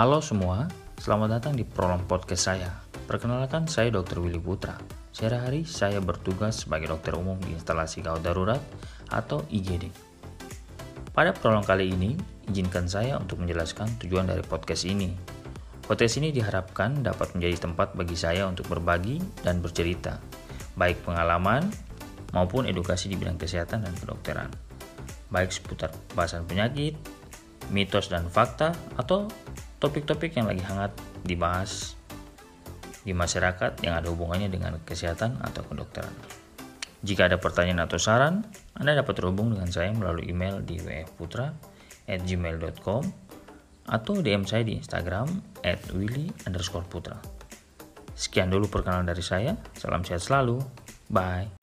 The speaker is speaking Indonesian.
Halo semua, selamat datang di prolog podcast saya. Perkenalkan, saya Dr. Willy Putra. Sehari-hari saya bertugas sebagai dokter umum di instalasi gawat darurat atau IGD. Pada prolog kali ini, izinkan saya untuk menjelaskan tujuan dari podcast ini. Podcast ini diharapkan dapat menjadi tempat bagi saya untuk berbagi dan bercerita, baik pengalaman maupun edukasi di bidang kesehatan dan kedokteran, baik seputar bahasan penyakit, mitos dan fakta, atau topik-topik yang lagi hangat dibahas di masyarakat yang ada hubungannya dengan kesehatan atau kedokteran. Jika ada pertanyaan atau saran, Anda dapat terhubung dengan saya melalui email di wfputra@gmail.com atau DM saya di Instagram at willy underscore putra. Sekian dulu perkenalan dari saya, salam sehat selalu, bye.